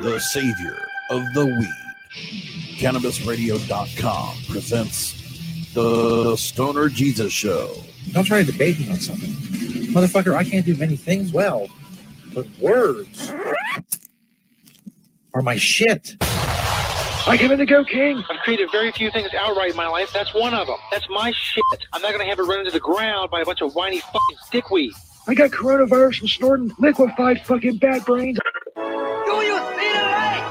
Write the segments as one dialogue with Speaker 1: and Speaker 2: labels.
Speaker 1: The savior of the weed. CannabisRadio.com presents The Stoner Jesus Show.
Speaker 2: Don't try to debate me on something. Motherfucker, I can't do many things well, but words are my shit.
Speaker 3: I give it the go king.
Speaker 4: I've created very few things outright in my life. That's one of them. That's my shit. I'm not gonna have it run into the ground by a bunch of whiny fucking dickweed.
Speaker 3: I got coronavirus from snorting liquefied fucking bat brains.
Speaker 5: Do you see the light?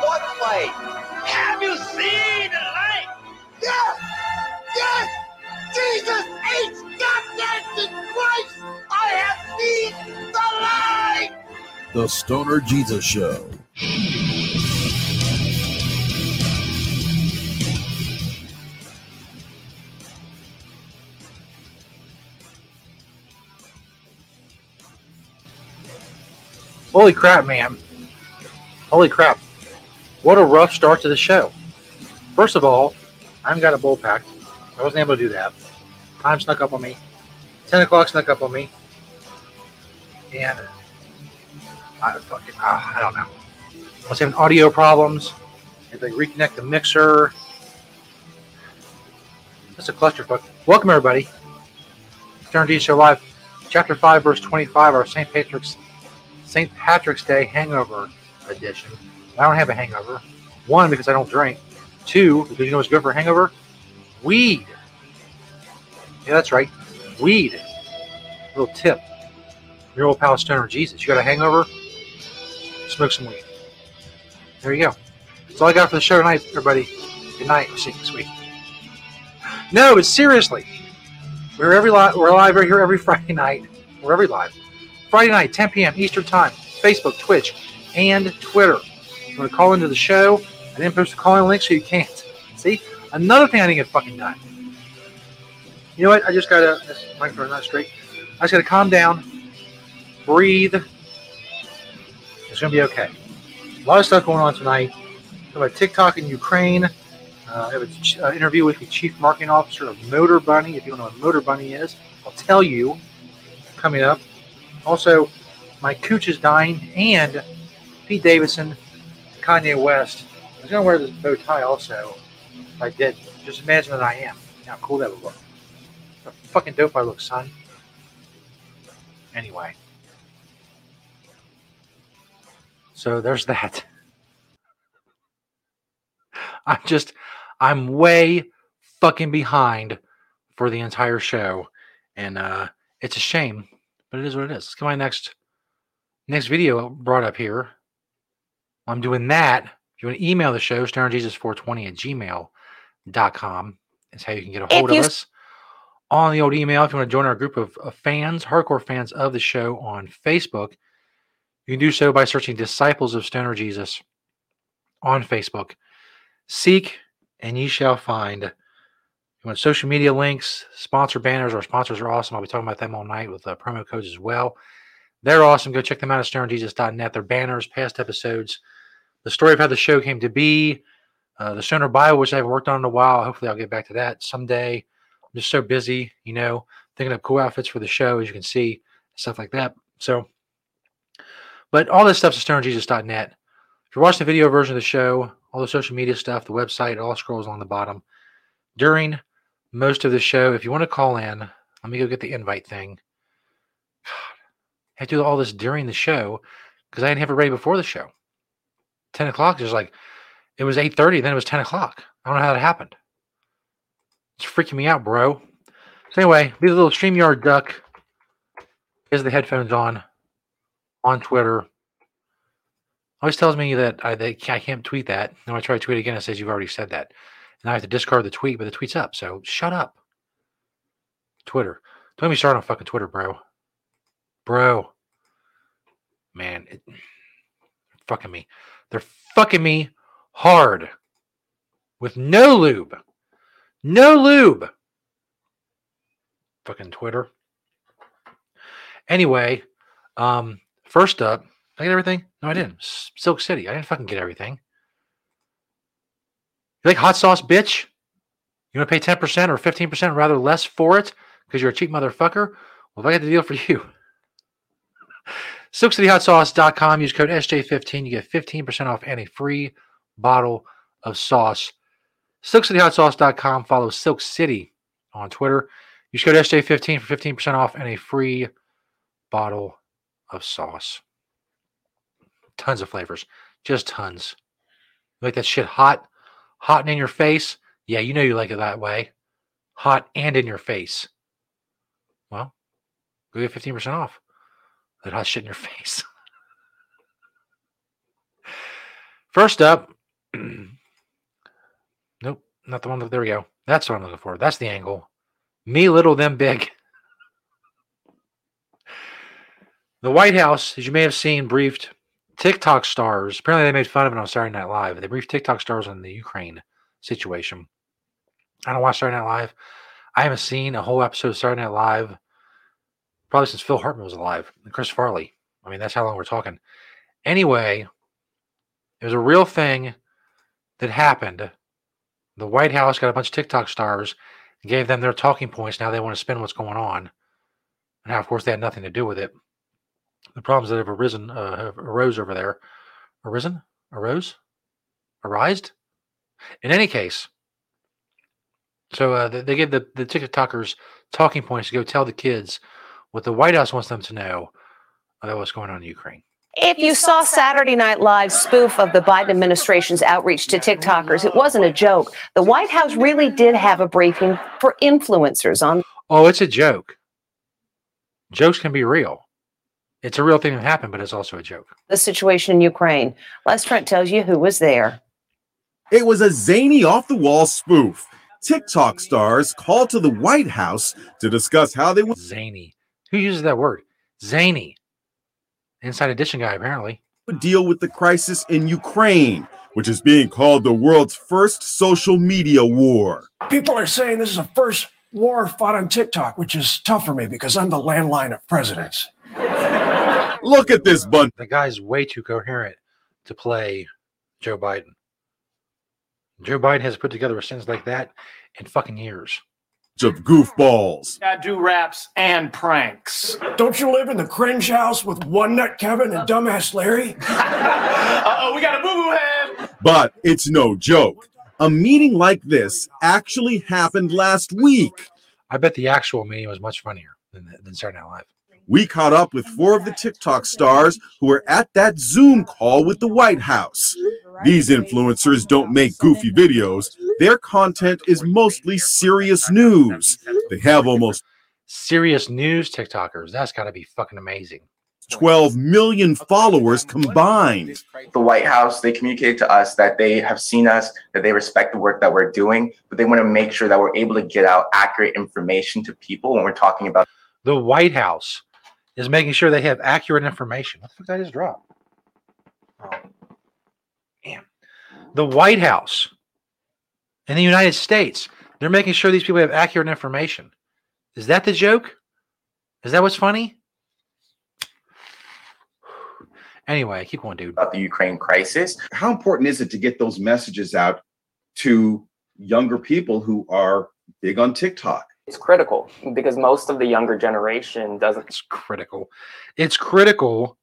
Speaker 5: What light? Have you seen the light? Yes! Yes! Jesus H. Goddamn Christ! I have seen the light!
Speaker 1: The Stoner Jesus Show.
Speaker 2: Holy crap, man. Holy crap. What a rough start to the show. First of all, I haven't got a bowl packed. I wasn't able to do that. Time snuck up on me. 10 o'clock snuck up on me. And I fucking, uh, I don't know. I was having audio problems. Had they reconnect the mixer. That's a clusterfuck. Welcome, everybody. Turn D Show Live, Chapter 5, Verse 25, our St. Patrick's St. Patrick's Day Hangover Edition. I don't have a hangover. One, because I don't drink. Two, because you know what's good for a hangover? Weed. Yeah, that's right. Weed. Little tip. Your old pal Stoner Jesus. You got a hangover? Smoke some weed. There you go. That's all I got for the show tonight, everybody. Good night. We'll see you next week. No, but seriously. We're every li- we're live right here every Friday night. We're every live. Friday night, 10 p.m. Eastern Time. Facebook, Twitch, and Twitter. You want to call into the show? I didn't post a calling link so you can't. See? Another thing I didn't get fucking done. You know what? I just gotta this microphone's not straight. I just gotta calm down, breathe. It's gonna be okay. A lot of stuff going on tonight. About TikTok in Ukraine. Uh, I have an uh, interview with the chief marketing officer of Motorbunny. If you don't know what Motorbunny is, I'll tell you coming up. Also, my cooch is dying, and Pete Davidson, Kanye West. I was gonna wear this bow tie also. I did, just imagine that I am. How cool that would look. What fucking dope I look, son. Anyway. So there's that. I'm just, I'm way fucking behind for the entire show. And uh it's a shame, but it is what it is. Let's get my next next video brought up here. I'm doing that. If you want to email the show, stonerjesus420 at gmail.com is how you can get a hold of us on the old email. If you want to join our group of, of fans, hardcore fans of the show on Facebook, you can do so by searching Disciples of Stoner Jesus on Facebook. Seek and ye shall find. You want social media links, sponsor banners. Our sponsors are awesome. I'll be talking about them all night with uh, promo codes as well. They're awesome. Go check them out at stonerjesus.net. Their banners, past episodes, the story of how the show came to be, uh, the Stoner Bible, which I haven't worked on in a while. Hopefully, I'll get back to that someday. I'm just so busy, you know, thinking of cool outfits for the show, as you can see, stuff like that. So, but all this stuff's at stonerjesus.net. If you're watching the video version of the show, all the social media stuff, the website, it all scrolls along the bottom. During most of the show, if you want to call in, let me go get the invite thing. I had to do all this during the show because I didn't have it ready before the show. 10 o'clock is like, it was 8.30, then it was 10 o'clock. I don't know how that happened. It's freaking me out, bro. So anyway, be the little StreamYard duck. Has the headphones on, on Twitter. Always tells me that I, I can't tweet that. And when I try to tweet again, it says you've already said that. And I have to discard the tweet, but the tweet's up. So shut up. Twitter. Don't let me start on fucking Twitter, bro. Bro. Man, it, fucking me. They're fucking me hard with no lube. No lube. Fucking Twitter. Anyway, um, first up, I get everything? No, I didn't. Silk City. I didn't fucking get everything. You like hot sauce, bitch? You want to pay 10% or 15% rather less for it because you're a cheap motherfucker? Well, if I got the deal for you. SilkCityHotSauce.com. Use code SJ15. You get 15% off and a free bottle of sauce. SilkCityHotSauce.com. Follow Silk City on Twitter. Use code SJ15 for 15% off and a free bottle of sauce. Tons of flavors. Just tons. You like that shit hot? Hot and in your face? Yeah, you know you like it that way. Hot and in your face. Well, go get 15% off that hot shit in your face. First up, nope, not the one. That, there we go. That's what I'm looking for. That's the angle. Me little, them big. The White House, as you may have seen, briefed TikTok stars. Apparently, they made fun of it on Saturday Night Live. They briefed TikTok stars on the Ukraine situation. I don't watch Saturday Night Live. I haven't seen a whole episode of Saturday Night Live probably since Phil Hartman was alive and Chris Farley. I mean, that's how long we're talking. Anyway, it was a real thing that happened. The White House got a bunch of TikTok stars and gave them their talking points. Now they want to spin what's going on. And now, of course, they had nothing to do with it. The problems that have arisen, uh, have arose over there, arisen, arose, arised. In any case, so uh, they, they give the the TikTokers talking points to go tell the kids what the White House wants them to know about what's going on in Ukraine.
Speaker 6: If you saw Saturday Night Live's spoof of the Biden administration's outreach to TikTokers, it wasn't a joke. The White House really did have a briefing for influencers on
Speaker 2: Oh, it's a joke. Jokes can be real. It's a real thing that happened, but it's also a joke.
Speaker 6: the situation in Ukraine. Les Trent tells you who was there.
Speaker 7: It was a zany off the wall spoof. TikTok stars called to the White House to discuss how they would
Speaker 2: Zany. Who uses that word? Zany. Inside Edition guy, apparently.
Speaker 7: deal with the crisis in Ukraine, which is being called the world's first social media war.
Speaker 8: People are saying this is the first war fought on TikTok, which is tough for me because I'm the landline of presidents.
Speaker 7: Look at this bunch
Speaker 2: The guy's way too coherent to play Joe Biden. Joe Biden has put together a sentence like that in fucking years.
Speaker 7: of goofballs.
Speaker 8: I do raps and pranks. Don't you live in the cringe house with one nut Kevin and dumbass Larry? uh oh, we got a boo boo head.
Speaker 7: But it's no joke. A meeting like this actually happened last week.
Speaker 2: I bet the actual meeting was much funnier than, than Saturday Night Live.
Speaker 7: We caught up with four of the TikTok stars who were at that Zoom call with the White House. These influencers don't make goofy videos. Their content is mostly serious news. They have almost
Speaker 2: Serious news TikTokers. That's got to be fucking amazing.
Speaker 7: 12 million followers combined.
Speaker 9: the White House, they communicate to us that they have seen us, that they respect the work that we're doing, but they want to make sure that we're able to get out accurate information to people when we're talking about
Speaker 2: The White House is making sure they have accurate information. What the fuck did I just drop? Oh, damn. The White House in the United States, they're making sure these people have accurate information. Is that the joke? Is that what's funny? Anyway, keep going, dude.
Speaker 9: about the Ukraine crisis.
Speaker 10: how important is it to get those messages out to younger people who are big on TikTok?
Speaker 11: It's critical because most of the younger generation doesn't.
Speaker 2: It's critical. It's critical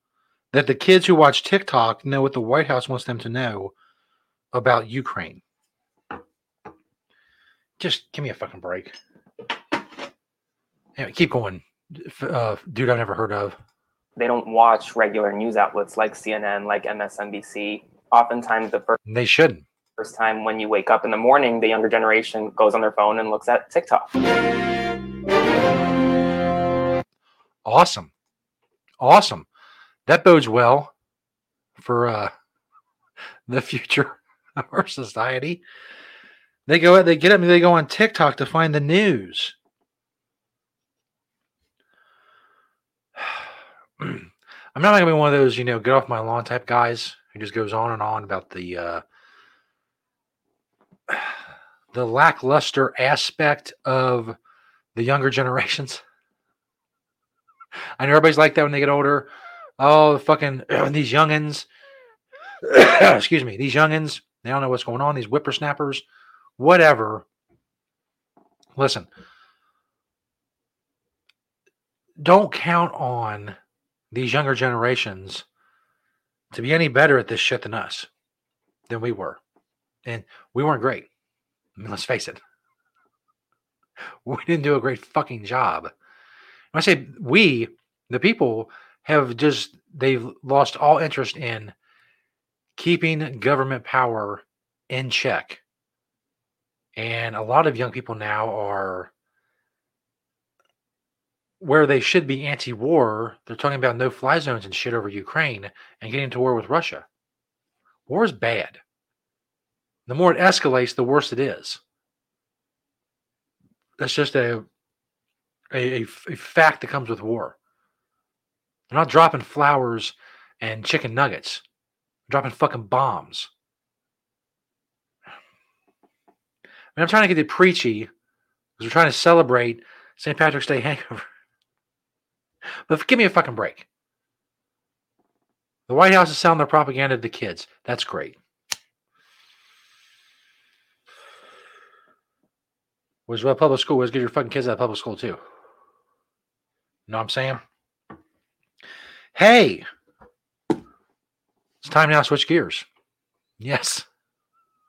Speaker 2: that the kids who watch TikTok know what the White House wants them to know about Ukraine. Just give me a fucking break. Anyway, keep going. Uh, dude, I've never heard of.
Speaker 11: They don't watch regular news outlets like CNN, like MSNBC. Oftentimes, the first
Speaker 2: They shouldn't.
Speaker 11: First time when you wake up in the morning, the younger generation goes on their phone and looks at TikTok.
Speaker 2: Awesome. Awesome. That bodes well for uh, the future of our society. They go they get up and they go on TikTok to find the news. I'm not gonna be one of those, you know, get off my lawn type guys who just goes on and on about the uh, the lackluster aspect of the younger generations. I know everybody's like that when they get older. Oh, fucking these youngins. Excuse me, these youngins. They don't know what's going on. These whippersnappers, whatever. Listen, don't count on these younger generations to be any better at this shit than us, than we were. And we weren't great. I mean, let's face it. We didn't do a great fucking job. When I say we, the people have just, they've lost all interest in keeping government power in check. And a lot of young people now are where they should be anti war. They're talking about no fly zones and shit over Ukraine and getting to war with Russia. War is bad. The more it escalates, the worse it is. That's just a, a, a fact that comes with war. They're not dropping flowers and chicken nuggets, They're dropping fucking bombs. I mean, I'm trying to get it preachy because we're trying to celebrate St. Patrick's Day hangover. But give me a fucking break. The White House is selling their propaganda to the kids. That's great. Was what public school was. Get your fucking kids out of public school too. You know what I'm saying? Hey, it's time now to switch gears. Yes.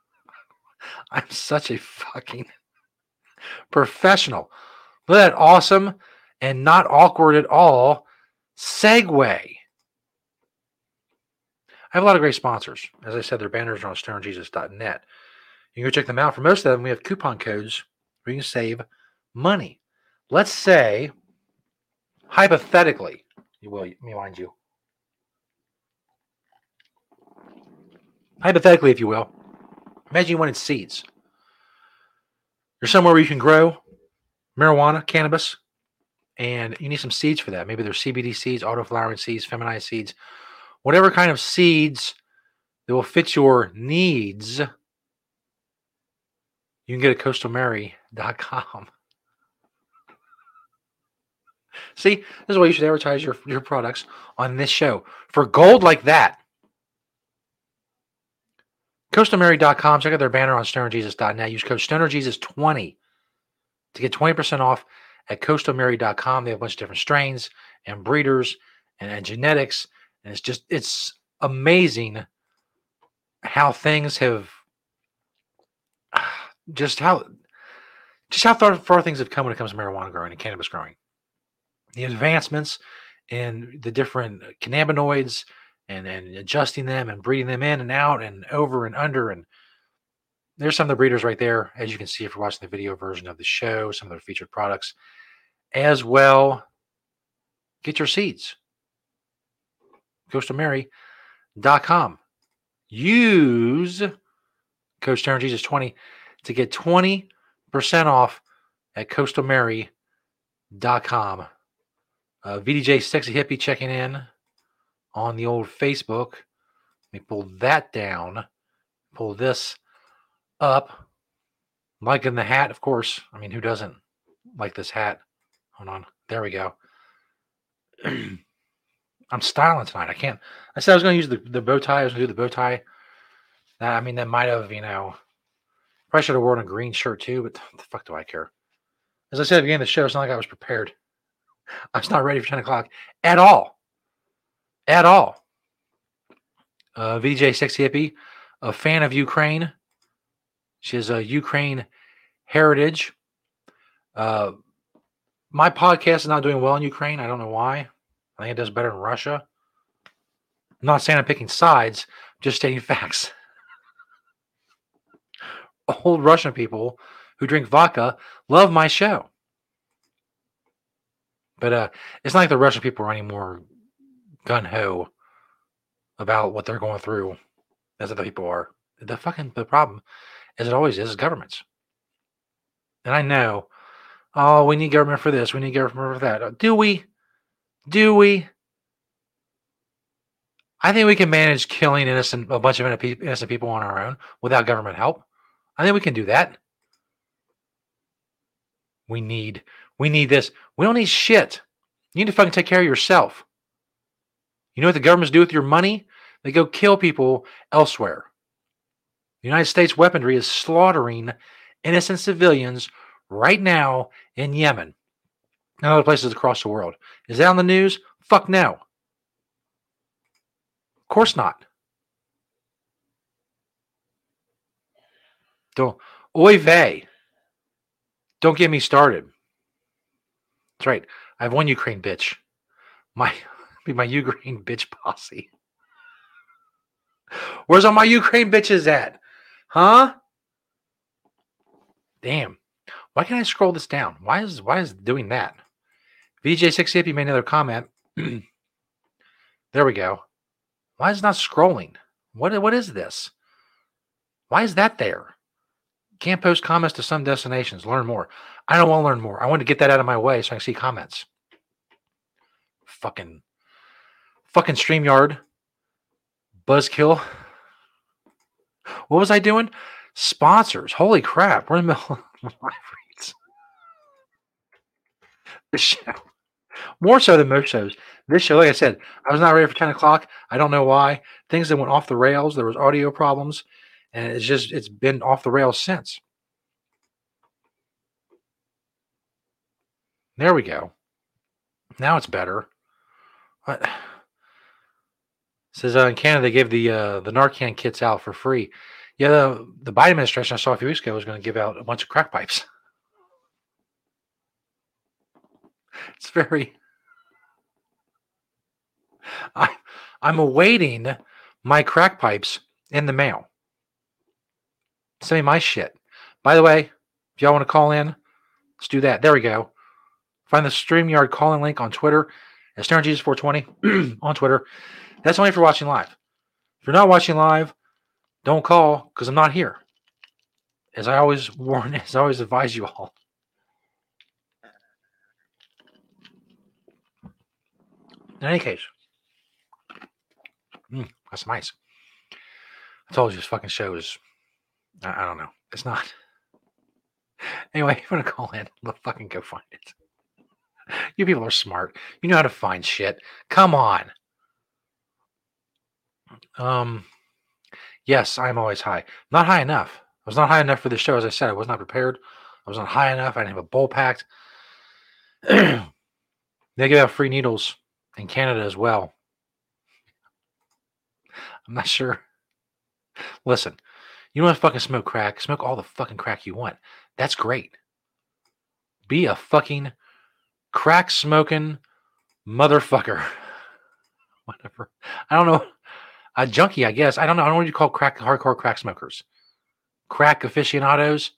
Speaker 2: I'm such a fucking professional. Look at that awesome and not awkward at all segue. I have a lot of great sponsors. As I said, their banners are on stonerjesus.net. You can go check them out. For most of them, we have coupon codes you can save money. Let's say, hypothetically, you will, mind you. Hypothetically, if you will, imagine you wanted seeds. You're somewhere where you can grow marijuana, cannabis, and you need some seeds for that. Maybe there's CBD seeds, autoflowering seeds, feminized seeds, whatever kind of seeds that will fit your needs. You can get at coastalmary.com. See, this is why you should advertise your, your products on this show. For gold like that, coastalmary.com. Check out their banner on stonerjesus.net. Use code stonerjesus20 to get 20% off at coastalmary.com. They have a bunch of different strains and breeders and, and genetics. And it's just, it's amazing how things have just how just how far, far things have come when it comes to marijuana growing and cannabis growing. The advancements in the different cannabinoids and, and adjusting them and breeding them in and out and over and under and there's some of the breeders right there, as you can see if you're watching the video version of the show, some of their featured products as well. Get your seeds. CoastalMary.com. Use code Stoner Jesus 20 to get 20% off at coastalmary.com. Uh, VDJ Sexy Hippie checking in on the old Facebook. Let me pull that down. Pull this up. Liking the hat, of course. I mean, who doesn't like this hat? Hold on. There we go. I'm styling tonight. I can't. I said I was going to use the, the bow tie. I was going to do the bow tie. That, I mean, that might have, you know, probably should have worn a green shirt too, but the fuck do I care? As I said at the beginning of the show, it's not like I was prepared. I was not ready for 10 o'clock at all. At all. Uh, VJ Sexy Hippie, a fan of Ukraine. She has a Ukraine heritage. Uh, my podcast is not doing well in Ukraine. I don't know why. I think it does better in Russia. I'm not saying I'm picking sides, just stating facts. Old Russian people who drink vodka love my show. But uh, it's not like the Russian people are any more gun ho about what they're going through as other people are. The fucking the problem, as it always is, is governments. And I know Oh, we need government for this. We need government for that. Do we? Do we? I think we can manage killing innocent a bunch of innocent innocent people on our own without government help. I think we can do that. We need we need this. We don't need shit. You need to fucking take care of yourself. You know what the governments do with your money? They go kill people elsewhere. The United States weaponry is slaughtering innocent civilians right now in Yemen and other places across the world. Is that on the news? Fuck no. Of course not. Don't oy vey. Don't get me started. That's right. I have one Ukraine bitch. My be my Ukraine bitch posse. Where's all my Ukraine bitches at? Huh? Damn. Why can't I scroll this down? Why is why is doing that? VJ6 you made another comment. there we go. Why is not scrolling? What what is this? Why is that there? Can't post comments to some destinations. Learn more. I don't want to learn more. I want to get that out of my way so I can see comments. Fucking fucking StreamYard. Buzzkill. What was I doing? Sponsors. Holy crap. We're in the middle of live reads. This show. More so than most shows. This show, like I said, I was not ready for 10 o'clock. I don't know why. Things that went off the rails. There was audio problems. And it's just it's been off the rails since. There we go. Now it's better. What? Says uh, in Canada they gave the uh, the Narcan kits out for free. Yeah, the, the Biden administration I saw a few weeks ago was going to give out a bunch of crack pipes. It's very. I I'm awaiting my crack pipes in the mail. Send me my shit. By the way, if y'all want to call in, let's do that. There we go. Find the StreamYard calling link on Twitter at StonerJesus420 on Twitter. That's only if you're watching live. If you're not watching live, don't call because I'm not here. As I always warn, as I always advise you all. In any case, mm, that's nice. I told you this fucking show is, I, I don't know. It's not. Anyway, if you want to call in, let's fucking go find it. You people are smart. You know how to find shit. Come on. Um, yes, I'm always high. Not high enough. I was not high enough for the show. As I said, I was not prepared. I was not high enough. I didn't have a bowl packed. they give out free needles in Canada as well. I'm not sure. Listen, you don't want to fucking smoke crack? Smoke all the fucking crack you want. That's great. Be a fucking crack smoking motherfucker. Whatever. I don't know. A junkie, I guess. I don't know. I don't know what you call crack hardcore crack smokers. Crack aficionados.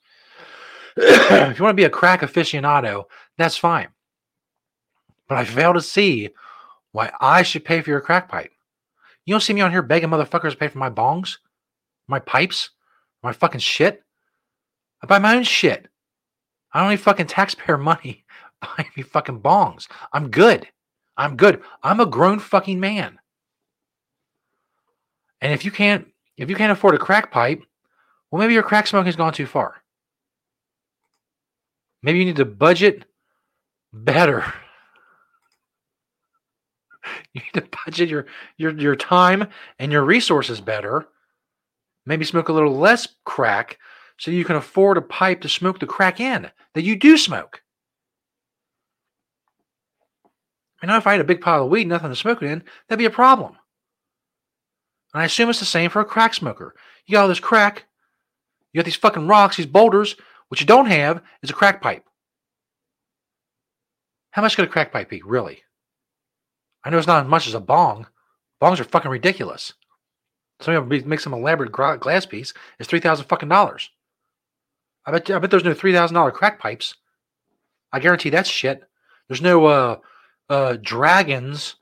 Speaker 2: if you want to be a crack aficionado, that's fine. But I fail to see why I should pay for your crack pipe. You don't see me on here begging motherfuckers to pay for my bongs, my pipes, my fucking shit. I buy my own shit. I don't need fucking taxpayer money buying me fucking bongs. I'm good. I'm good. I'm a grown fucking man. And if you can't if you can't afford a crack pipe, well maybe your crack smoking's gone too far. Maybe you need to budget better. You need to budget your your your time and your resources better. Maybe smoke a little less crack so you can afford a pipe to smoke the crack in that you do smoke. I know if I had a big pile of weed, nothing to smoke it in, that'd be a problem. And I assume it's the same for a crack smoker. You got all this crack, you got these fucking rocks, these boulders. What you don't have is a crack pipe. How much could a crack pipe be, really? I know it's not as much as a bong. Bongs are fucking ridiculous. Somebody make some elaborate glass piece. It's three thousand fucking dollars. I bet. I bet there's no three thousand dollar crack pipes. I guarantee that's shit. There's no uh, uh, dragons,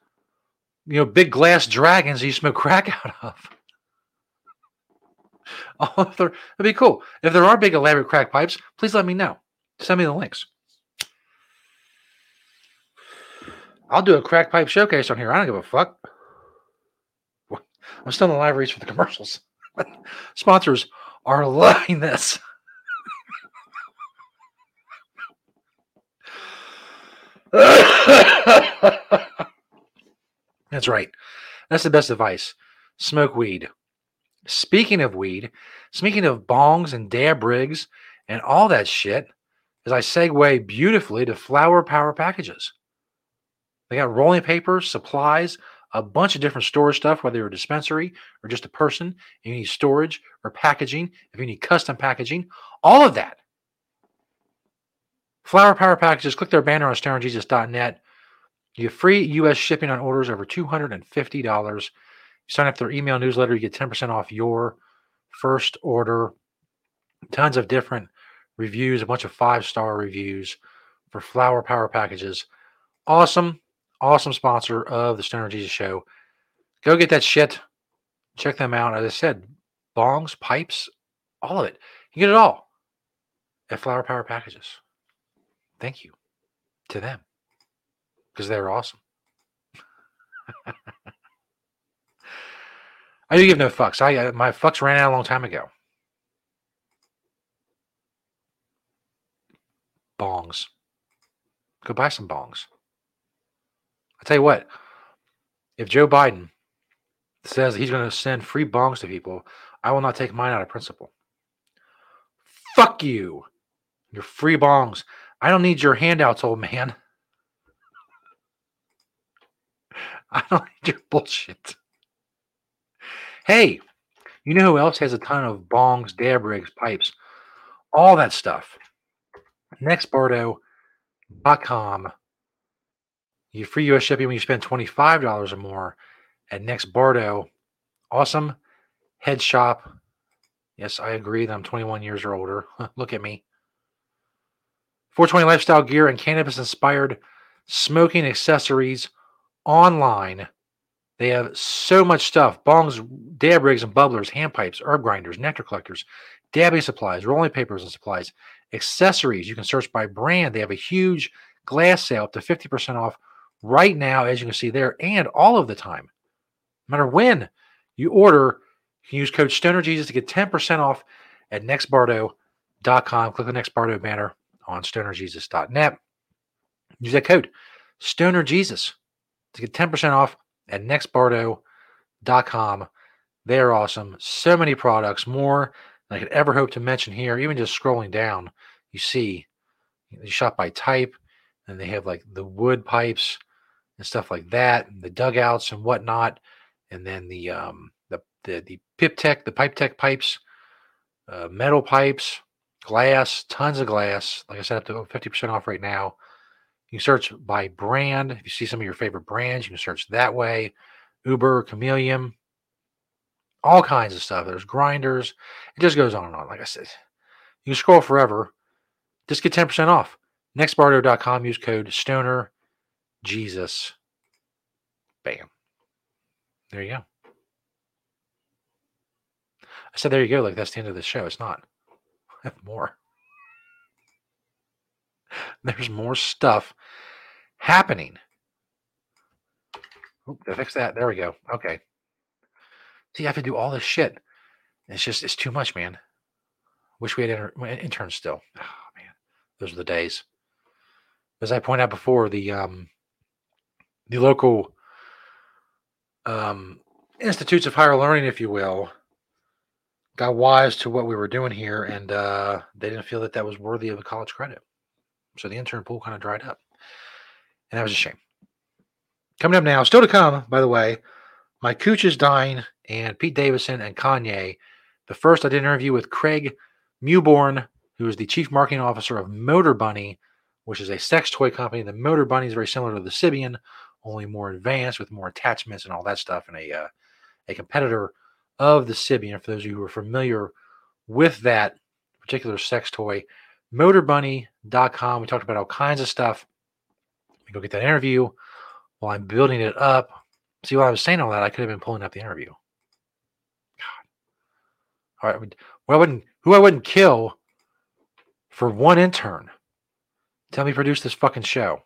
Speaker 2: you know, big glass dragons you smoke crack out of. oh, that'd be cool. If there are big elaborate crack pipes, please let me know. Send me the links. I'll do a crack pipe showcase on here. I don't give a fuck. I'm still in the live for the commercials. Sponsors are loving this. That's right. That's the best advice. Smoke weed. Speaking of weed, speaking of bongs and dab rigs and all that shit, as I segue beautifully to Flower Power Packages. They got rolling papers, supplies, a bunch of different storage stuff, whether you're a dispensary or just a person, you need storage or packaging, if you need custom packaging, all of that. Flower Power Packages, click their banner on stonerjesus.net. You get free U.S. shipping on orders over $250. You sign up for their email newsletter, you get 10% off your first order. Tons of different reviews, a bunch of five star reviews for Flower Power Packages. Awesome, awesome sponsor of the Stoner Jesus Show. Go get that shit. Check them out. As I said, bongs, pipes, all of it. You get it all at Flower Power Packages. Thank you to them because they're awesome. I do give no fucks. I uh, my fucks ran out a long time ago. Bongs. Go buy some bongs. I tell you what, if Joe Biden says he's going to send free bongs to people, I will not take mine out of principle. Fuck you. Your free bongs. I don't need your handouts, old man. I don't need your bullshit. Hey, you know who else has a ton of bongs, dab rigs, pipes, all that stuff? Nextbardo.com. You free US shipping when you spend $25 or more at Next Bardo. Awesome head shop. Yes, I agree that I'm 21 years or older. Look at me. 420 lifestyle gear and cannabis inspired smoking accessories online. They have so much stuff bongs, dab rigs and bubblers, hand pipes, herb grinders, nectar collectors, dabbing supplies, rolling papers and supplies, accessories. You can search by brand. They have a huge glass sale up to 50% off right now, as you can see there, and all of the time. No matter when you order, you can use code Stoner Jesus to get 10% off at nextbardo.com. Click the Next Bardo banner on stonerjesus.net. Use that code Stoner Jesus to get 10% off at nextbardo.com. They're awesome. So many products, more than I could ever hope to mention here. Even just scrolling down, you see they shop by type, and they have like the wood pipes and stuff like that, and the dugouts and whatnot, and then the um the the, the pip tech, the pipe tech pipes, uh, metal pipes, glass, tons of glass. Like I said, up to 50% off right now. You can search by brand. If you see some of your favorite brands, you can search that way. Uber, Chameleon, all kinds of stuff. There's grinders. It just goes on and on. Like I said, you can scroll forever. Just get 10% off. Nextbardo.com. Use code Stoner Jesus. Bam. There you go. I said, there you go. Like that's the end of the show. It's not. I have more. There's more stuff happening. Oop, fix that? There we go. Okay. See, I have to do all this shit. It's just, it's too much, man. Wish we had inter- interns still. Oh, man. Those are the days. As I point out before, the, um, the local, um, institutes of higher learning, if you will, got wise to what we were doing here, and uh, they didn't feel that that was worthy of a college credit. So the intern pool kind of dried up, and that was a shame. Coming up now, still to come, by the way, my cooch is dying, and Pete Davidson and Kanye. The first, I did an interview with Craig Mewbourne, who is the chief marketing officer of Motorbunny, which is a sex toy company. The Motorbunny is very similar to the Sybian, only more advanced with more attachments and all that stuff, and a uh, a competitor of the Sybian. For those of you who are familiar with that particular sex toy, motorbunny.com. We talked about all kinds of stuff. We go get that interview while I'm building it up. See, while I was saying all that, I could have been pulling up the interview. God. All right. Well, I wouldn't, who I wouldn't kill for one intern. Tell me produce this fucking show.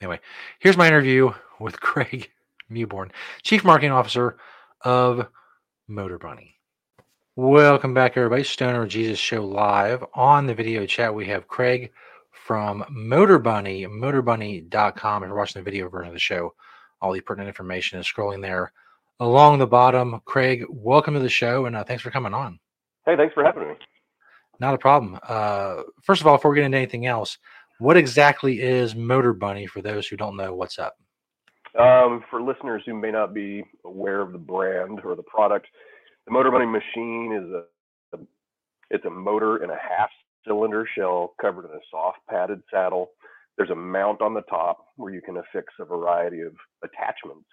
Speaker 2: Anyway, here's my interview with Craig Mewbourne, Chief Marketing Officer of Motorbunny. Welcome back, everybody. Stoner Jesus Show live on the video chat. We have Craig from Motorbunny, motorbunny.com. If you're watching the video version of the show, all the pertinent information is scrolling there along the bottom. Craig, welcome to the show and uh, thanks for coming on.
Speaker 12: Hey, thanks for having me.
Speaker 2: Not a problem. Uh, first of all, before we get into anything else, what exactly is Motorbunny for those who don't know what's up?
Speaker 12: Um, for listeners who may not be aware of the brand or the product, the Motorbunny machine is a, a it's a motor in a half cylinder shell covered in a soft padded saddle. There's a mount on the top where you can affix a variety of attachments,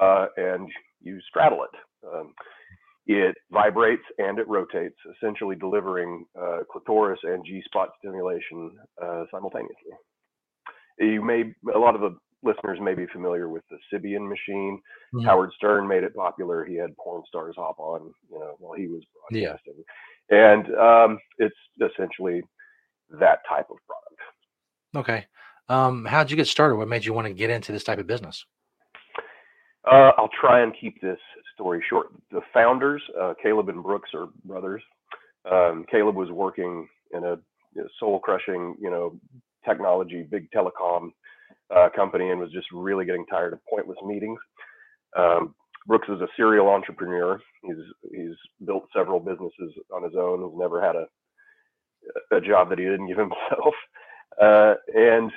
Speaker 12: uh, and you straddle it. Um, it vibrates and it rotates, essentially delivering uh, clitoris and G spot stimulation uh, simultaneously. You may a lot of the listeners may be familiar with the Sybian machine.
Speaker 2: Mhm.
Speaker 12: Howard Stern made it popular. He had porn stars hop on, you know, while he was broadcasting, Yeah. and um, it's essentially that type of product.
Speaker 2: Okay. Um, how'd you get started? What made you want to get into this type of business?
Speaker 12: Uh, I'll try and keep this story short. The founders, uh, Caleb and Brooks, are brothers. Um, Caleb was working in a soul crushing, you know, technology, big telecom uh, company, and was just really getting tired of pointless meetings. Um, Brooks is a serial entrepreneur. He's he's built several businesses on his own. He's never had a a job that he didn't give himself, uh, and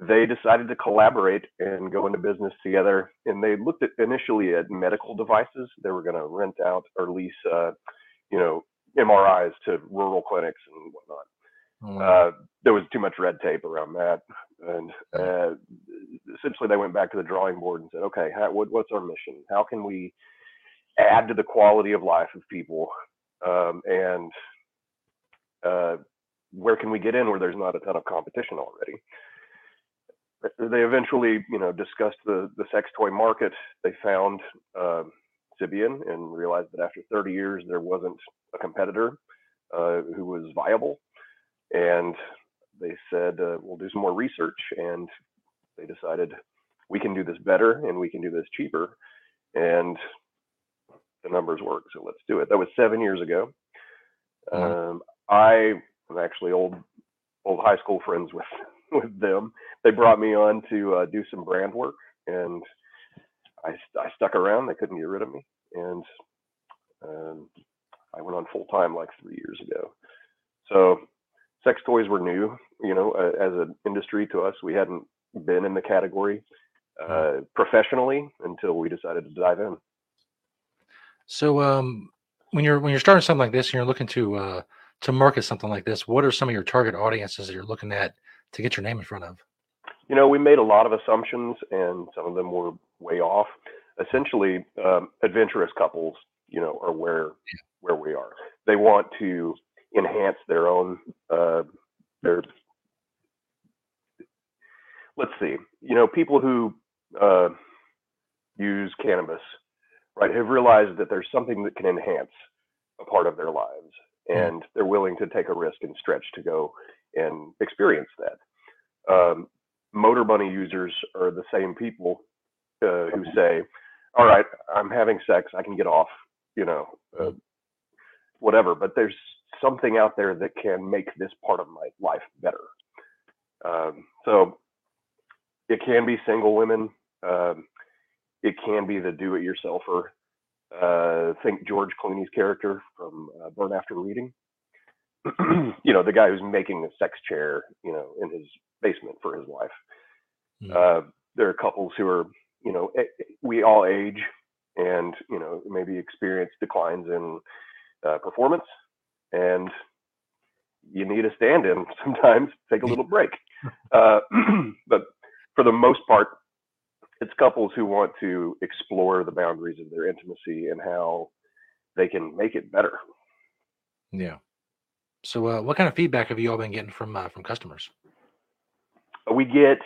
Speaker 12: they decided to collaborate and go into business together. And they looked at initially at medical devices. They were going to rent out or lease, uh, you know, MRIs to rural clinics and whatnot. Uh, there was too much red tape around that, and uh, essentially they went back to the drawing board and said, "Okay, how, what, what's our mission? How can we add to the quality of life of people, um, and uh, where can we get in where there's not a ton of competition already?" They eventually, you know, discussed the the sex toy market. They found uh, Sybian and realized that after 30 years there wasn't a competitor uh, who was viable. And they said uh, we'll do some more research. And they decided we can do this better and we can do this cheaper. And the numbers work so let's do it. That was seven years ago. Um, i am actually old old high school friends with with them they brought me on to uh, do some brand work and I, I stuck around they couldn't get rid of me and um, i went on full time like three years ago so sex toys were new, you know, uh, as an industry to us. We hadn't been in the category uh, professionally until we decided to dive in.
Speaker 2: So, um, when you're when you're starting something like this and you're looking to uh, to market something like this, what are some of your target audiences that you're looking at to get your name in front of?
Speaker 12: You know, we made a lot of assumptions, and some of them were way off. Essentially, um, adventurous couples, you know, are where where we are. They want to enhance their own uh, their. Let's see, you know, people who uh, use cannabis, right, have realized that there's something that can enhance a part of their lives, and they're willing to take a risk and stretch to go and experience that. Um, Motorbunny users are the same people uh, who say, "All right, I'm having sex, I can get off," you know, uh, whatever. But there's something out there that can make this part of my life better. Um, so it can be single women. Um, it can be the do-it-yourselfer. Uh, think George Clooney's character from uh, Burn After Reading. you know, the guy who's making a sex chair, you know, in his basement for his wife. Uh, there are couples who are, you know, eh, eh, we all age and, you know, maybe experience declines in uh, performance and you need a stand in sometimes, take a little break. Uh, but for the most part, it's couples who want to explore the boundaries of their intimacy and how they can make it better.
Speaker 2: Yeah. So, uh, what kind of feedback have you all been getting from uh, from customers?
Speaker 12: we get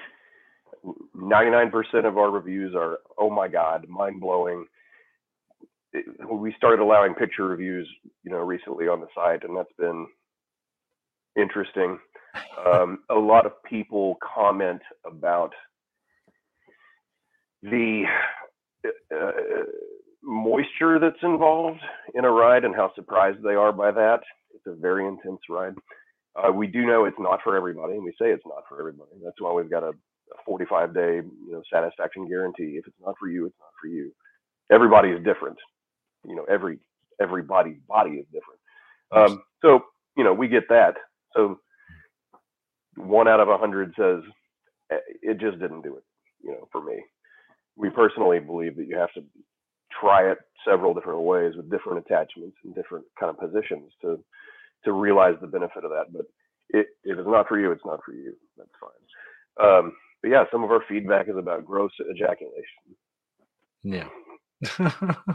Speaker 12: 99% of our reviews are oh my god mind blowing we started allowing picture reviews you know recently on the site and that's been interesting um, a lot of people comment about the uh, moisture that's involved in a ride and how surprised they are by that. It's a very intense ride. Uh, we do know it's not for everybody, and we say it's not for everybody. That's why we've got a, a 45 day you know satisfaction guarantee. If it's not for you, it's not for you. Everybody is different. You know, every everybody's body is different. Um, so you know, we get that. So one out of a hundred says "Eh, it just didn't do it. You know, for me, we personally believe that you have to try it several different ways with different attachments and different kind of positions to to realize the benefit of that. But it, if it's not for you, it's not for you. That's fine. Um, but yeah, some of our feedback is about gross ejaculation.
Speaker 2: Yeah.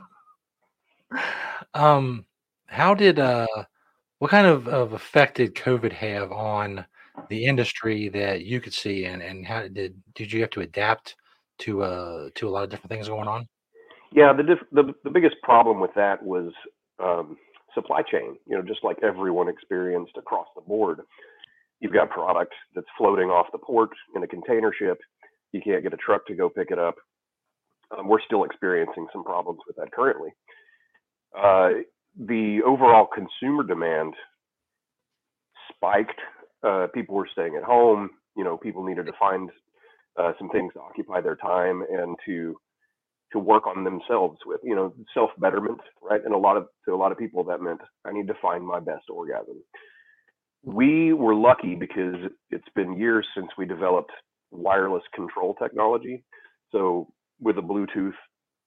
Speaker 2: um, how did uh, what kind of, of effect did COVID have on the industry that you could see, and and how did did you have to adapt to uh to a lot of different things going on?
Speaker 12: Yeah, the diff- the the biggest problem with that was um, supply chain. You know, just like everyone experienced across the board, you've got product that's floating off the port in a container ship. You can't get a truck to go pick it up. Um, we're still experiencing some problems with that currently. Uh, the overall consumer demand spiked. Uh, people were staying at home. You know, people needed to find uh, some things to occupy their time and to to work on themselves with. You know, self betterment, right? And a lot of to a lot of people that meant I need to find my best orgasm. We were lucky because it's been years since we developed wireless control technology. So with a Bluetooth,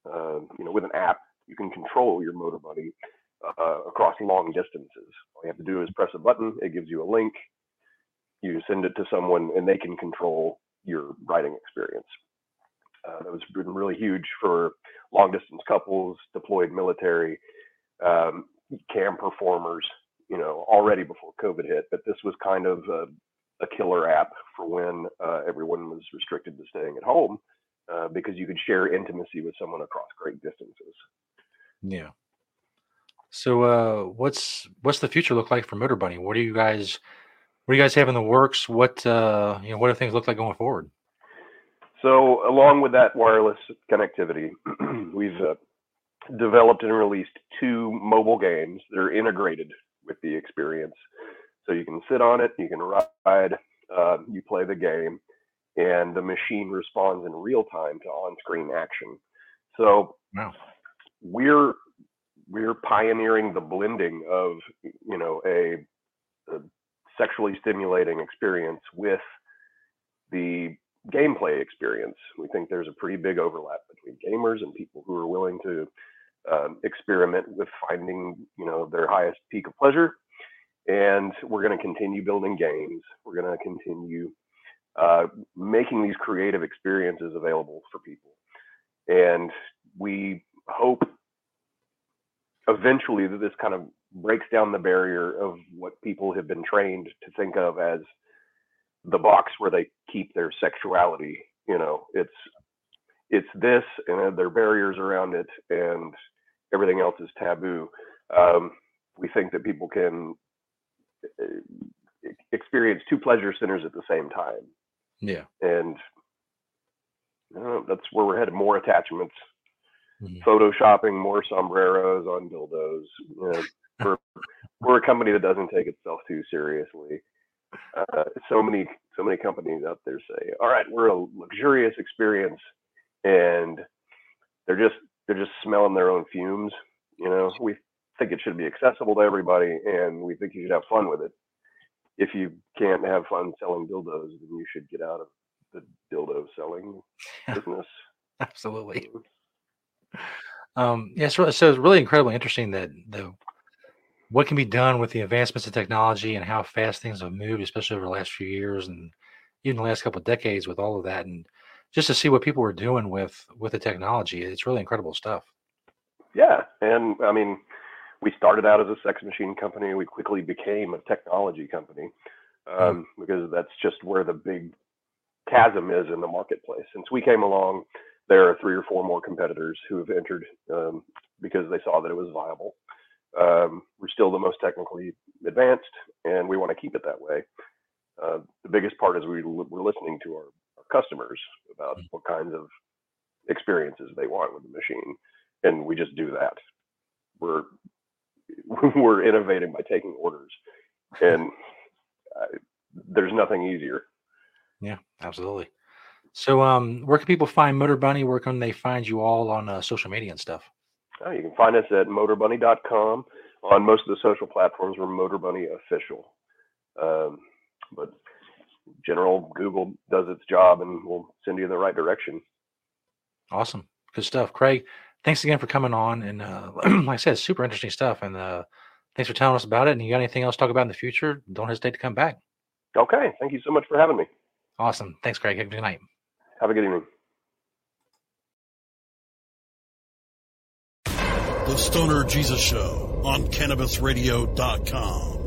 Speaker 12: uh, you know, with an app, you can control your Motorbunny uh, across long distances. All you have to do is press a button. It gives you a link. You send it to someone, and they can control your riding experience. Uh, that was been really huge for long distance couples, deployed military, um, cam performers. You know, already before COVID hit, but this was kind of a, a killer app for when uh, everyone was restricted to staying at home uh, because you could share intimacy with someone across great distances.
Speaker 2: Yeah. So uh what's what's the future look like for Motorbunny? What do you guys what do you guys have in the works? What uh you know what do things look like going forward?
Speaker 12: So, along with that wireless connectivity, we've uh, developed and released two mobile games that are integrated with the experience. So you can sit on it, you can ride, uh, you play the game, and the machine responds in real time to on-screen action. So
Speaker 2: wow.
Speaker 12: we're we're pioneering the blending of you know a, a sexually stimulating experience with the gameplay experience. We think there's a pretty big overlap between gamers and people who are willing to um, experiment with finding, you know, their highest peak of pleasure. And we're going to continue building games. We're going to continue uh, making these creative experiences available for people. And we hope eventually that this kind of breaks down the barrier of what people have been trained to think of as the box where they keep their sexuality. You know, it's it's this, and there are barriers around it, and everything else is taboo. Um, we think that people can uh, experience two pleasure centers at the same time,
Speaker 2: Yeah.
Speaker 12: and uh, that's where we're headed. More attachments, photoshopping more sombreros on dildos. You know, we're we're a company that doesn't take itself too seriously. Uh, so many so many companies out there say, "All right, we're a luxurious experience," and they're just they're just smelling their own fumes. You know, we think it should be accessible to everybody, and we think you should have fun with it. If you can't have fun selling dildos, then you should get out of the dildo selling business.
Speaker 2: Absolutely. Um, yeah, so, so it's really incredibly interesting that the what can be done with the advancements in technology and how fast things have moved, especially over the last few years and even the last couple of decades with all of that, and just to see what people are doing with with the technology, it's really incredible stuff.
Speaker 12: Yeah, and I mean, we started out as a sex machine company. We quickly became a technology company um, because that's just where the big chasm is in the marketplace. Since we came along, there are three or four more competitors who have entered um, because they saw that it was viable. Um, we're still the most technically advanced, and we want to keep it that way. Uh, the biggest part is we, we're listening to our, our customers about what kinds of experiences they want with the machine, and we just do that. We're we're innovating by taking orders, and uh, there's nothing easier.
Speaker 2: Yeah, absolutely. So, um, where can people find Motorbunny? Where can they find you all on uh, social media and stuff?
Speaker 12: Uh, you can find us at motorbunny.com. On most of the social platforms, we're Motorbunny Official. Um, but general Google does its job and will send you in the right direction.
Speaker 2: Awesome, good stuff, Craig. Thanks again for coming on, and uh, like I said, super interesting stuff. And uh, thanks for telling us about it. And you got anything else to talk about in the future? Don't hesitate to come back.
Speaker 12: Okay, thank you so much for having me.
Speaker 2: Awesome, thanks, Craig. Have a good night.
Speaker 12: Have a good evening.
Speaker 1: The Stoner Jesus Show on CannabisRadio.com.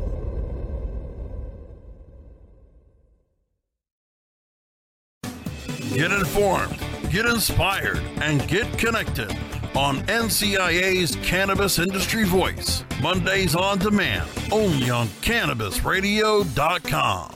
Speaker 1: Get informed, get inspired, and get connected on NCIA's Cannabis Industry Voice. Mondays on demand, only on CannabisRadio.com.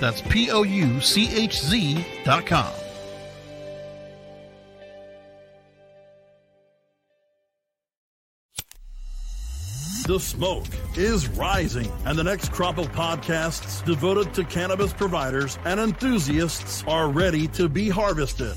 Speaker 1: That's P O U C H Z dot com. The smoke is rising, and the next crop of podcasts devoted to cannabis providers and enthusiasts are ready to be harvested.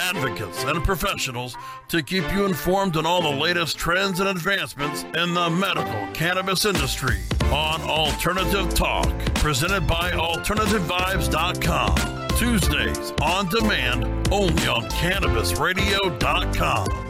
Speaker 1: advocates, and professionals to keep you informed on all the latest trends and advancements in the medical cannabis industry on Alternative Talk, presented by AlternativeVibes.com. Tuesdays on demand only on CannabisRadio.com.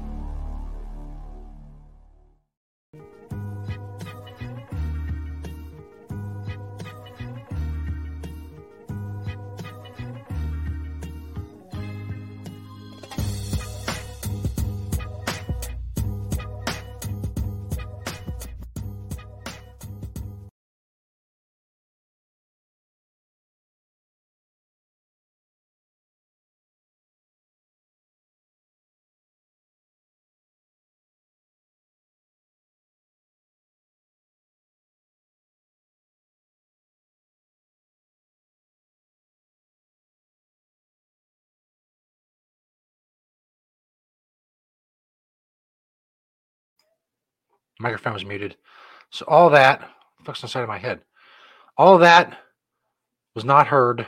Speaker 2: Microphone was muted. So all that, fuck's inside of my head. All that was not heard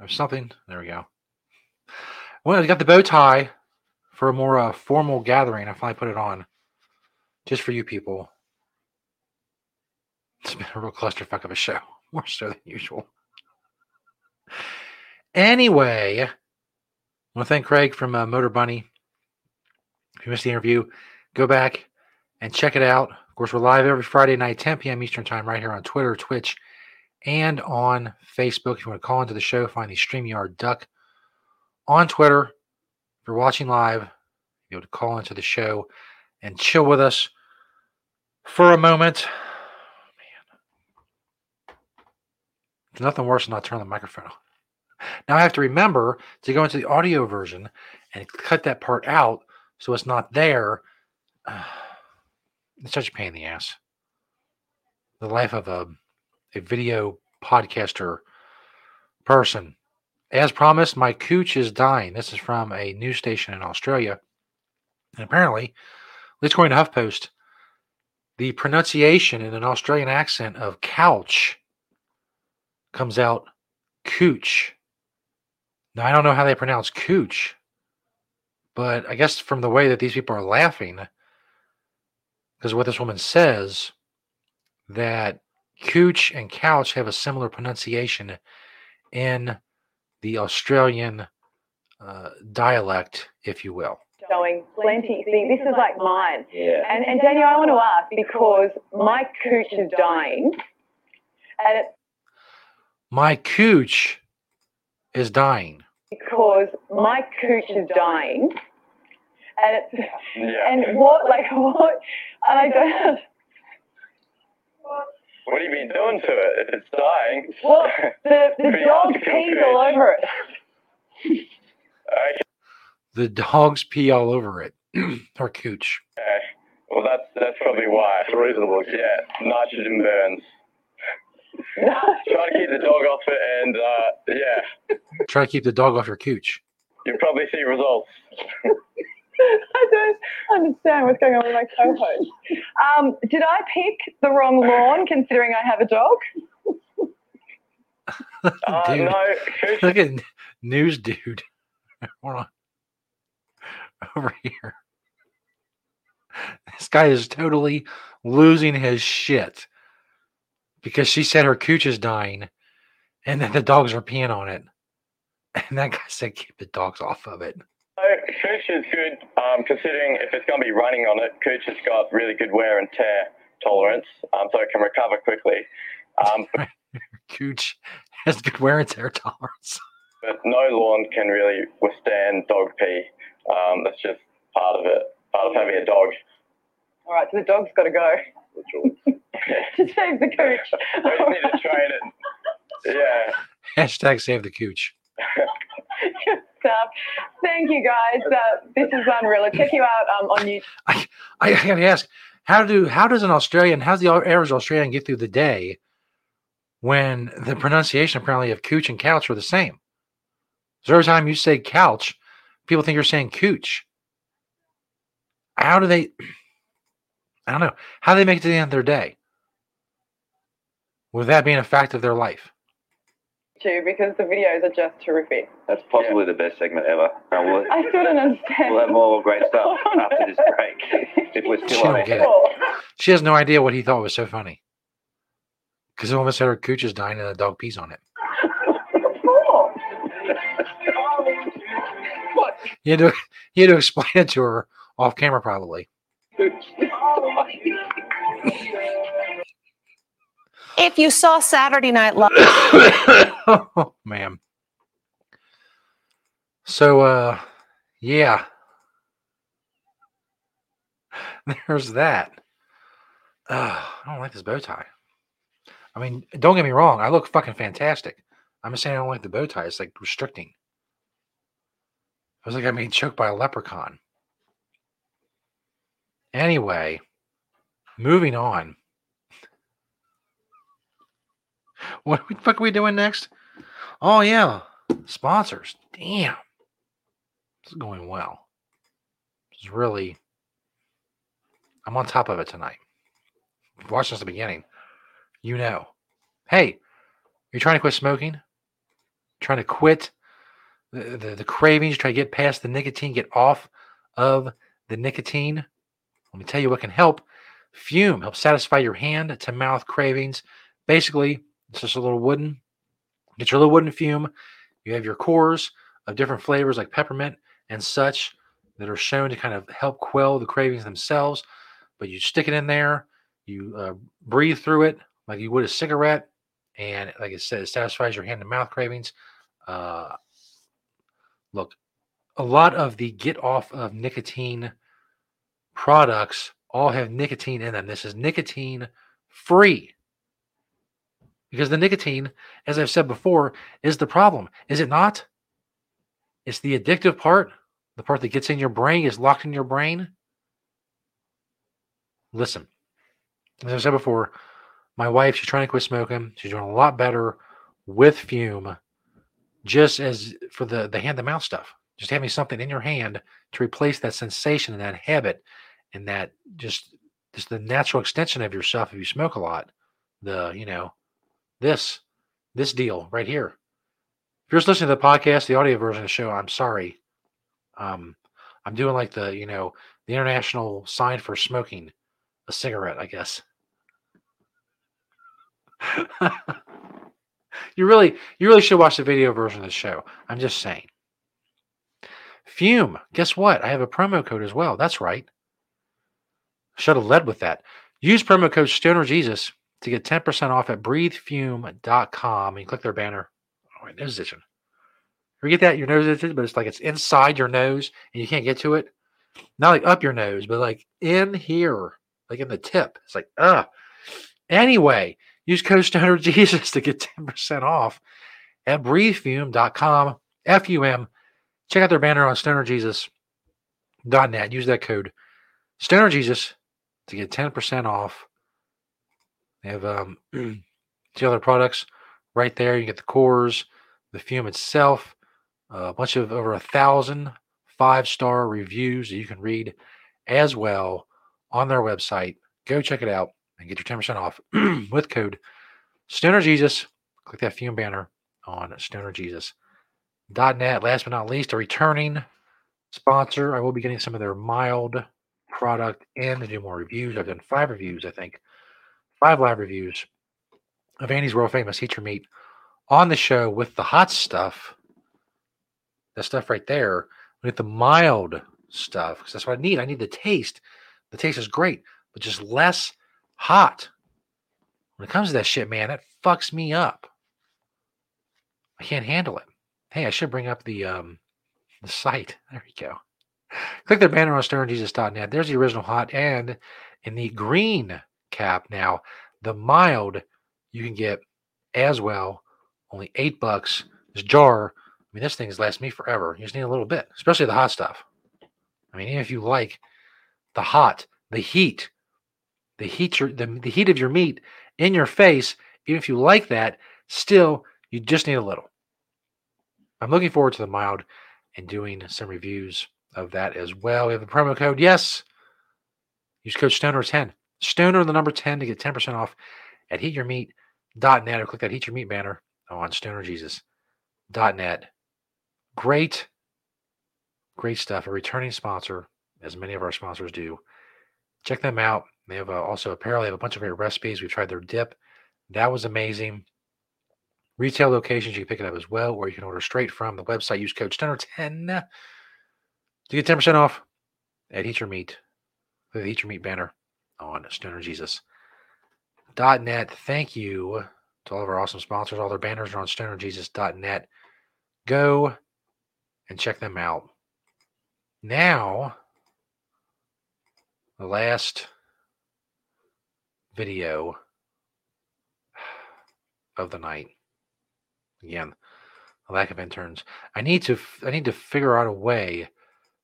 Speaker 2: or something. There we go. Well, I got the bow tie for a more uh, formal gathering. I finally put it on just for you people. It's been a real clusterfuck of a show, more so than usual. Anyway, I want to thank Craig from uh, Motorbunny. If you missed the interview, go back and check it out. Of course, we're live every Friday night, 10 p.m. Eastern Time, right here on Twitter, Twitch, and on Facebook. If you want to call into the show, find the StreamYard Duck on Twitter. If you're watching live, you'll be able to call into the show and chill with us for a moment. There's nothing worse than not turning the microphone off. Now I have to remember to go into the audio version and cut that part out so it's not there. It's such a pain in the ass. The life of a, a video podcaster person. As promised, my cooch is dying. This is from a news station in Australia. And apparently, at least according to HuffPost, the pronunciation in an Australian accent of couch comes out cooch. Now, I don't know how they pronounce cooch, but I guess from the way that these people are laughing, because what this woman says, that cooch and couch have a similar pronunciation in the Australian uh, dialect, if you will.
Speaker 13: showing plenty. See, this is like mine.
Speaker 14: Yeah.
Speaker 13: And, and Daniel, I want to ask because my cooch is dying, and it's
Speaker 2: My cooch is dying.
Speaker 13: because my cooch is dying, and it's
Speaker 14: Yeah.
Speaker 13: and what like what? And I don't.
Speaker 14: What have you been doing to it? If it's dying.
Speaker 13: Well, the the
Speaker 14: Pretty
Speaker 13: dog pees all over it.
Speaker 2: The dogs pee all over it. Her cooch.
Speaker 14: Okay. Well, that's that's probably why. It's reasonable. Yeah. Nitrogen burns. Try to keep the dog off it, and uh, yeah,
Speaker 2: Try to keep the dog off your cooch.
Speaker 14: you'll probably see results.
Speaker 13: I don't understand what's going on with my co-host. Um, did I pick the wrong lawn considering I have a dog?
Speaker 14: Uh,
Speaker 2: Dude,
Speaker 14: no,
Speaker 2: Look at news dude. Hold on. Over here. This guy is totally losing his shit because she said her cooch is dying and then the dogs are peeing on it. And that guy said, keep the dogs off of it.
Speaker 14: So Cooch is good, um, considering if it's going to be running on it, Cooch has got really good wear and tear tolerance, um, so it can recover quickly. Um, but,
Speaker 2: Cooch has good wear and tear tolerance.
Speaker 14: but no lawn can really withstand dog pee. Um, that's just part of it, part of having a dog.
Speaker 13: All right, so the dog's got to go to save the cooch.
Speaker 14: We just need to train it. Yeah.
Speaker 2: Hashtag save the cooch.
Speaker 13: Stuff. Thank you guys. Uh, this is unreal. Check you out um, on YouTube.
Speaker 2: I, I gotta ask, how do how does an Australian, how's the average Australian get through the day when the pronunciation apparently of cooch and couch are the same? So every time you say couch, people think you're saying cooch. How do they? I don't know. How do they make it to the end of their day? With that being a fact of their life.
Speaker 13: Too because the videos are just terrific.
Speaker 15: That's possibly the best segment ever. Uh, we'll,
Speaker 13: I still don't understand.
Speaker 15: we'll have more great stuff after this break. If we're
Speaker 2: She
Speaker 15: still on
Speaker 2: don't get
Speaker 15: it.
Speaker 2: it. She has no idea what he thought was so funny. Because the woman said her cooch is dying and the dog pees on it. You had to he had to explain it to her off camera probably.
Speaker 6: If you saw Saturday Night Live,
Speaker 2: oh man. So uh yeah. There's that. Uh, I don't like this bow tie. I mean, don't get me wrong, I look fucking fantastic. I'm just saying I don't like the bow tie. It's like restricting. It was like I'm being choked by a leprechaun. Anyway, moving on. What the fuck are we doing next? Oh yeah, sponsors. Damn, this is going well. This is really. I'm on top of it tonight. Watch since the beginning. You know. Hey, you're trying to quit smoking? trying to quit the, the, the cravings, try to get past the nicotine, get off of the nicotine, let me tell you what can help. Fum helps satisfy your hand to mouth cravings. Basically, it's just a little wooden. Get your little wooden Fum. You have your cores of different flavors like peppermint and such that are shown to kind of help quell the cravings themselves. But you stick it in there, you uh, breathe through it like you would a cigarette, and like I said, it satisfies your hand to mouth cravings. Uh, look, a lot of the get off of nicotine products all have nicotine in them. This is nicotine free. Because the nicotine, as I've said before, is the problem. Is it not? It's the addictive part, the part that gets in your brain, is locked in your brain. Listen, as I said before, my wife, she's trying to quit smoking. She's doing a lot better with Fum, just as for the, the hand to mouth stuff. Just having something in your hand to replace that sensation and that habit and that just just the natural extension of yourself if you smoke a lot. The, you know, this, this deal right here. If you're just listening to the podcast, the audio version of the show, I'm sorry. Um, I'm doing like the, you know, the international sign for smoking a cigarette, I guess. you really, you really should watch the video version of the show. I'm just saying. Fum. Guess what? I have a promo code as well. That's right. Should have led with that. Use promo code Stoner Jesus to get 10% off at breathefum.com. And click their banner. Oh, my nose itching. You get that? Your nose itching, but it's like it's inside your nose and you can't get to it. Not like up your nose, but like in here, like in the tip. It's like, ah. Anyway, use code Stoner Jesus to get 10% off at breathefum.com. F U M. Check out their banner on stonerjesus.net. Use that code Stoner Jesus to get 10% off. They have um, two other products right there. You get the cores, the Fum itself, a bunch of over a thousand five star reviews that you can read as well on their website. Go check it out and get your 10% off with code Stoner Jesus. Click that Fum banner on stonerjesus.net. Last but not least, a returning sponsor. I will be getting some of their mild product and to do more reviews. I've done five reviews, I think, five live reviews of Andy's world famous Heat Your Meat on the show with the hot stuff. That stuff right there, with the mild stuff, because that's what I need. I need the taste. The taste is great, but just less hot. When it comes to that shit, man, that fucks me up. I can't handle it. Hey, I should bring up the um the site. There we go. Click the banner on stonerjesus.net. There's the original hot. And in the green cap now, the mild you can get as well. Only eight bucks. This jar, I mean, this thing has lasted me forever. You just need a little bit, especially the hot stuff. I mean, even if you like the hot, the heat, the heat, your, the, the heat of your meat in your face, even if you like that, still, you just need a little. I'm looking forward to the mild and doing some reviews of that as well. We have a promo code. Yes. Use code Stoner10. Stoner, the number 10 to get 10% off at heatyourmeat.net or click that Heat Your Meat banner on stonerjesus.net. Great, great stuff. A returning sponsor, as many of our sponsors do. Check them out. They have uh, also apparel. They have a bunch of great recipes. We tried their dip. That was amazing. Retail locations, you can pick it up as well, or you can order straight from the website. Use code Stoner10 to get 10% off at Eat Your Meat, the Eat Your Meat banner on stonerjesus.net. Thank you to all of our awesome sponsors. All their banners are on stonerjesus.net. Go and check them out. Now, the last video of the night. Again, a lack of interns. I need to I need to figure out a way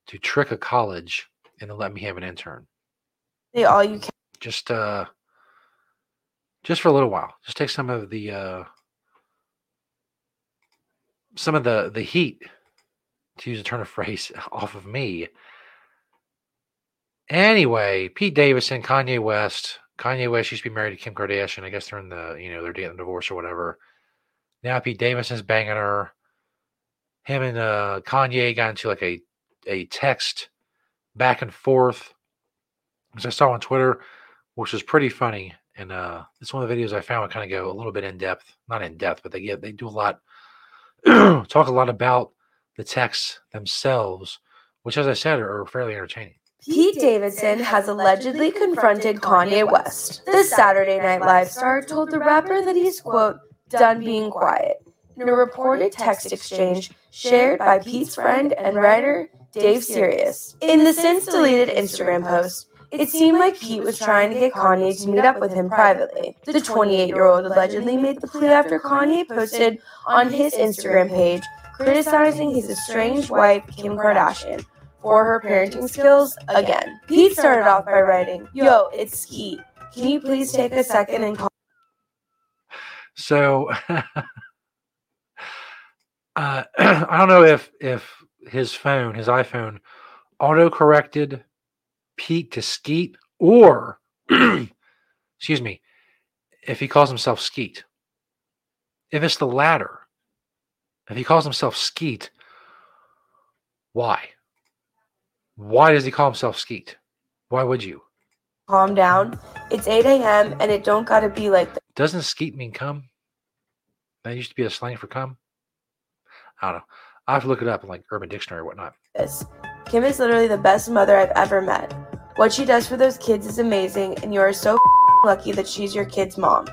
Speaker 2: to trick a college into let me have an intern.
Speaker 16: They all you can.
Speaker 2: Just uh just for a little while. Just take some of the uh some of the the heat to use a turn of phrase off of me. Anyway, Pete Davidson, Kanye West. Kanye West used to be married to Kim Kardashian. I guess they're in the, you know, they're getting divorce or whatever. Now Pete Davidson's banging her. him and uh, Kanye got into like a a text back and forth, which I saw on Twitter, which was pretty funny. And uh, it's one of the videos I found kind of go a little bit in depth, not in depth, but they get they do a lot, talk a lot about the texts themselves, which, as I said, are, are fairly entertaining.
Speaker 16: Pete Davidson has allegedly confronted Kanye West. This Saturday Night Live star told the rapper that he's, quote, done being quiet. In a reported text exchange shared by Pete's friend and writer Dave Sirus. In the since deleted Instagram post, it seemed like Pete was trying to get Kanye to meet up with him privately. The 28 year old allegedly made the plea after Kanye posted on his Instagram page criticizing his estranged wife, Kim Kardashian, for her parenting skills again. Pete started off by writing, Yo, it's Skeet. Can you please take a second and call?
Speaker 2: So uh, I don't know if if his phone, his iPhone, auto corrected Pete to Skeet, or excuse me, if he calls himself Skeet. If it's the latter, if he calls himself Skeet, why? Why does he call himself Skeet? Why would you?
Speaker 16: Calm down. It's 8 a.m. and it don't gotta be like
Speaker 2: Doesn't Skeet mean come? That used to be a slang for come. I don't know. I have to look it up in like Urban Dictionary or whatnot.
Speaker 16: this. Kim is literally the best mother I've ever met. What she does for those kids is amazing, and you are so lucky that she's your kid's mom.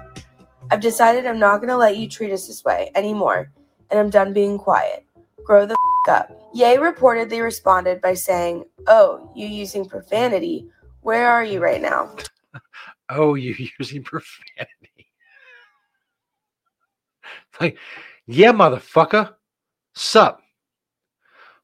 Speaker 16: I've decided I'm not gonna let you treat us this way anymore, and I'm done being quiet. Grow the up. Ye reportedly responded by saying, Oh, you using profanity? Where are you right now?
Speaker 2: Oh, you using profanity. like, yeah, motherfucker. Sup.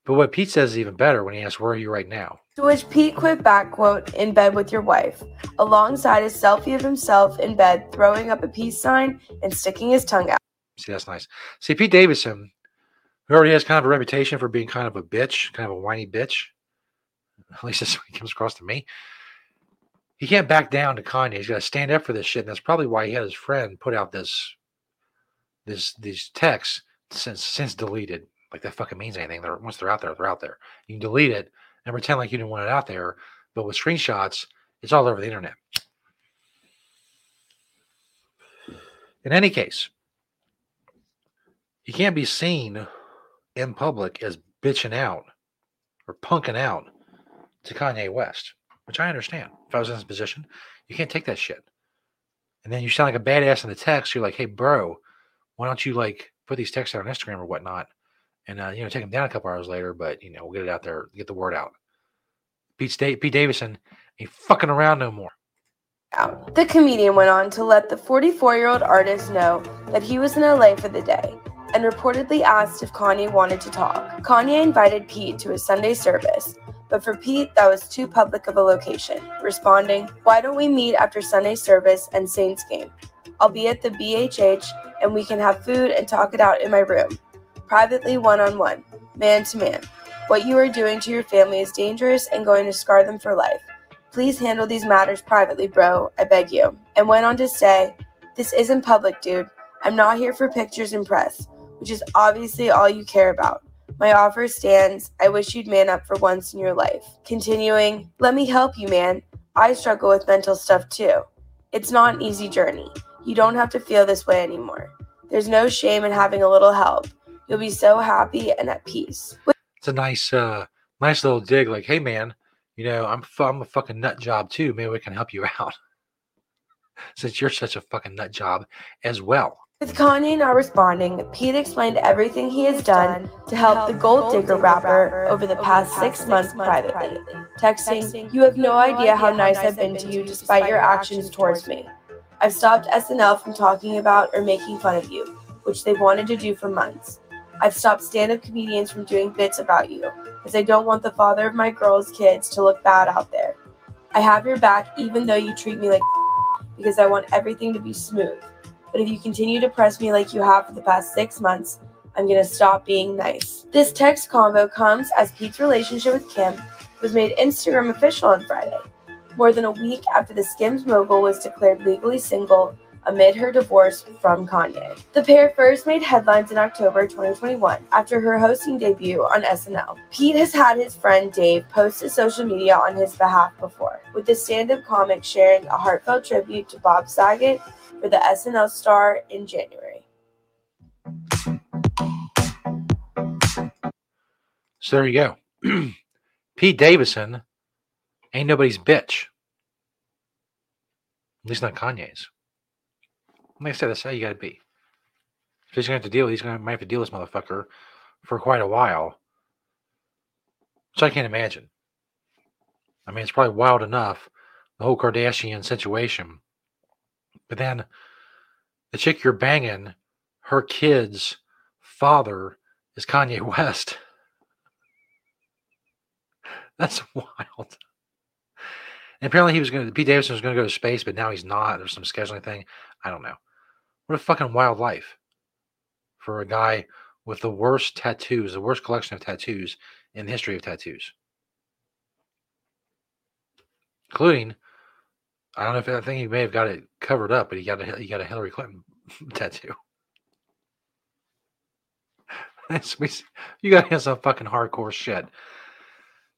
Speaker 2: But what Pete says is even better when he asks, Where are you right now?
Speaker 16: To which Pete quit back, quote, in bed with your wife, alongside a selfie of himself in bed throwing up a peace sign and sticking his tongue out.
Speaker 2: See, that's nice. See, Pete Davidson, who already has kind of a reputation for being kind of a bitch, kind of a whiny bitch, at least that's what he comes across to me. He can't back down to Kanye. He's got to stand up for this shit, and that's probably why he had his friend put out this, this, these texts since since deleted. Like that fucking means anything. They're once they're out there, they're out there. You can delete it and pretend like you didn't want it out there, but with screenshots, it's all over the internet. In any case, you can't be seen in public as bitching out or punking out to Kanye West, which I understand. If I was in his position, you can't take that shit. And then you sound like a badass in the text. You're like, hey, bro, why don't you like put these texts out on Instagram or whatnot? And, uh, you know, take them down a couple hours later, but, you know, we'll get it out there, get the word out. Pete, Sta- Pete Davidson ain't fucking around no more.
Speaker 16: The comedian went on to let the 44 year old artist know that he was in LA for the day and reportedly asked if Kanye wanted to talk. Kanye invited Pete to his Sunday service, but for Pete, that was too public of a location, responding, Why don't we meet after Sunday service and Saints game? I'll be at the BHH and we can have food and talk it out in my room, privately, one on one, man to man. What you are doing to your family is dangerous and going to scar them for life. Please handle these matters privately, bro. I beg you. And went on to say, This isn't public, dude. I'm not here for pictures and press, which is obviously all you care about. My offer stands. I wish you'd man up for once in your life. Continuing, let me help you, man. I struggle with mental stuff too. It's not an easy journey. You don't have to feel this way anymore. There's no shame in having a little help. You'll be so happy and at peace.
Speaker 2: It's a nice, uh, nice little dig. Like, hey, man, you know, I'm fu- I'm a fucking nut job too. Maybe we can help you out since you're such a fucking nut job as well.
Speaker 16: With Kanye not responding, Pete explained everything he has done to help the Gold Digger rapper over the past six months privately, texting, You have no idea how nice I've been to you despite your actions towards me. I've stopped SNL from talking about or making fun of you, which they've wanted to do for months. I've stopped stand up comedians from doing bits about you, as I don't want the father of my girl's kids to look bad out there. I have your back even though you treat me like because I want everything to be smooth. But if you continue to press me like you have for the past six months, I'm gonna stop being nice. This text combo comes as Pete's relationship with Kim was made Instagram official on Friday, more than a week after the Skims mogul was declared legally single amid her divorce from Kanye. The pair first made headlines in October 2021 after her hosting debut on SNL. Pete has had his friend Dave post to social media on his behalf before, with the stand up comic sharing a heartfelt tribute to Bob Saget for the SNL star in January.
Speaker 2: So there you go. Pete Davidson ain't nobody's bitch. At least not Kanye's. Like I said, that's how you gotta be. If he's gonna have to deal, he's gonna might have to deal with this motherfucker for quite a while. So I can't imagine. I mean, it's probably wild enough, the whole Kardashian situation. But then the chick you're banging, her kid's father is Kanye West. That's wild. And apparently he was going to, Pete Davidson was going to go to space, but now he's not. There's some scheduling thing. I don't know. What a fucking wild life for a guy with the worst tattoos, the worst collection of tattoos in the history of tattoos. Including, I don't know if I think he may have got it covered up, but he got a he got a Hillary Clinton tattoo. you got to have some fucking hardcore shit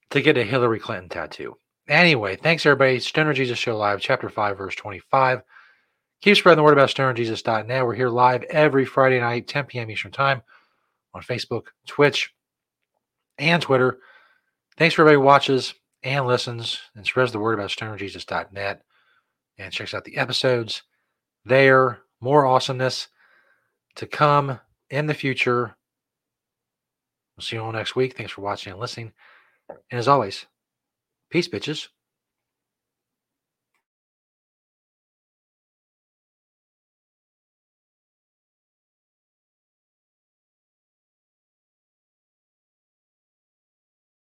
Speaker 2: to get a Hillary Clinton tattoo. Anyway, thanks everybody. Stoner Jesus Show Live, Chapter 5, Verse 25. Keep spreading the word about stonerjesus.net. We're here live every Friday night, 10 p.m. Eastern Time on Facebook, Twitch, and Twitter. Thanks for everybody who watches and listens and spreads the word about stonerjesus.net and checks out the episodes there. More awesomeness to come in the future. We'll see you all next week. Thanks for watching and listening. And as always, peace, bitches.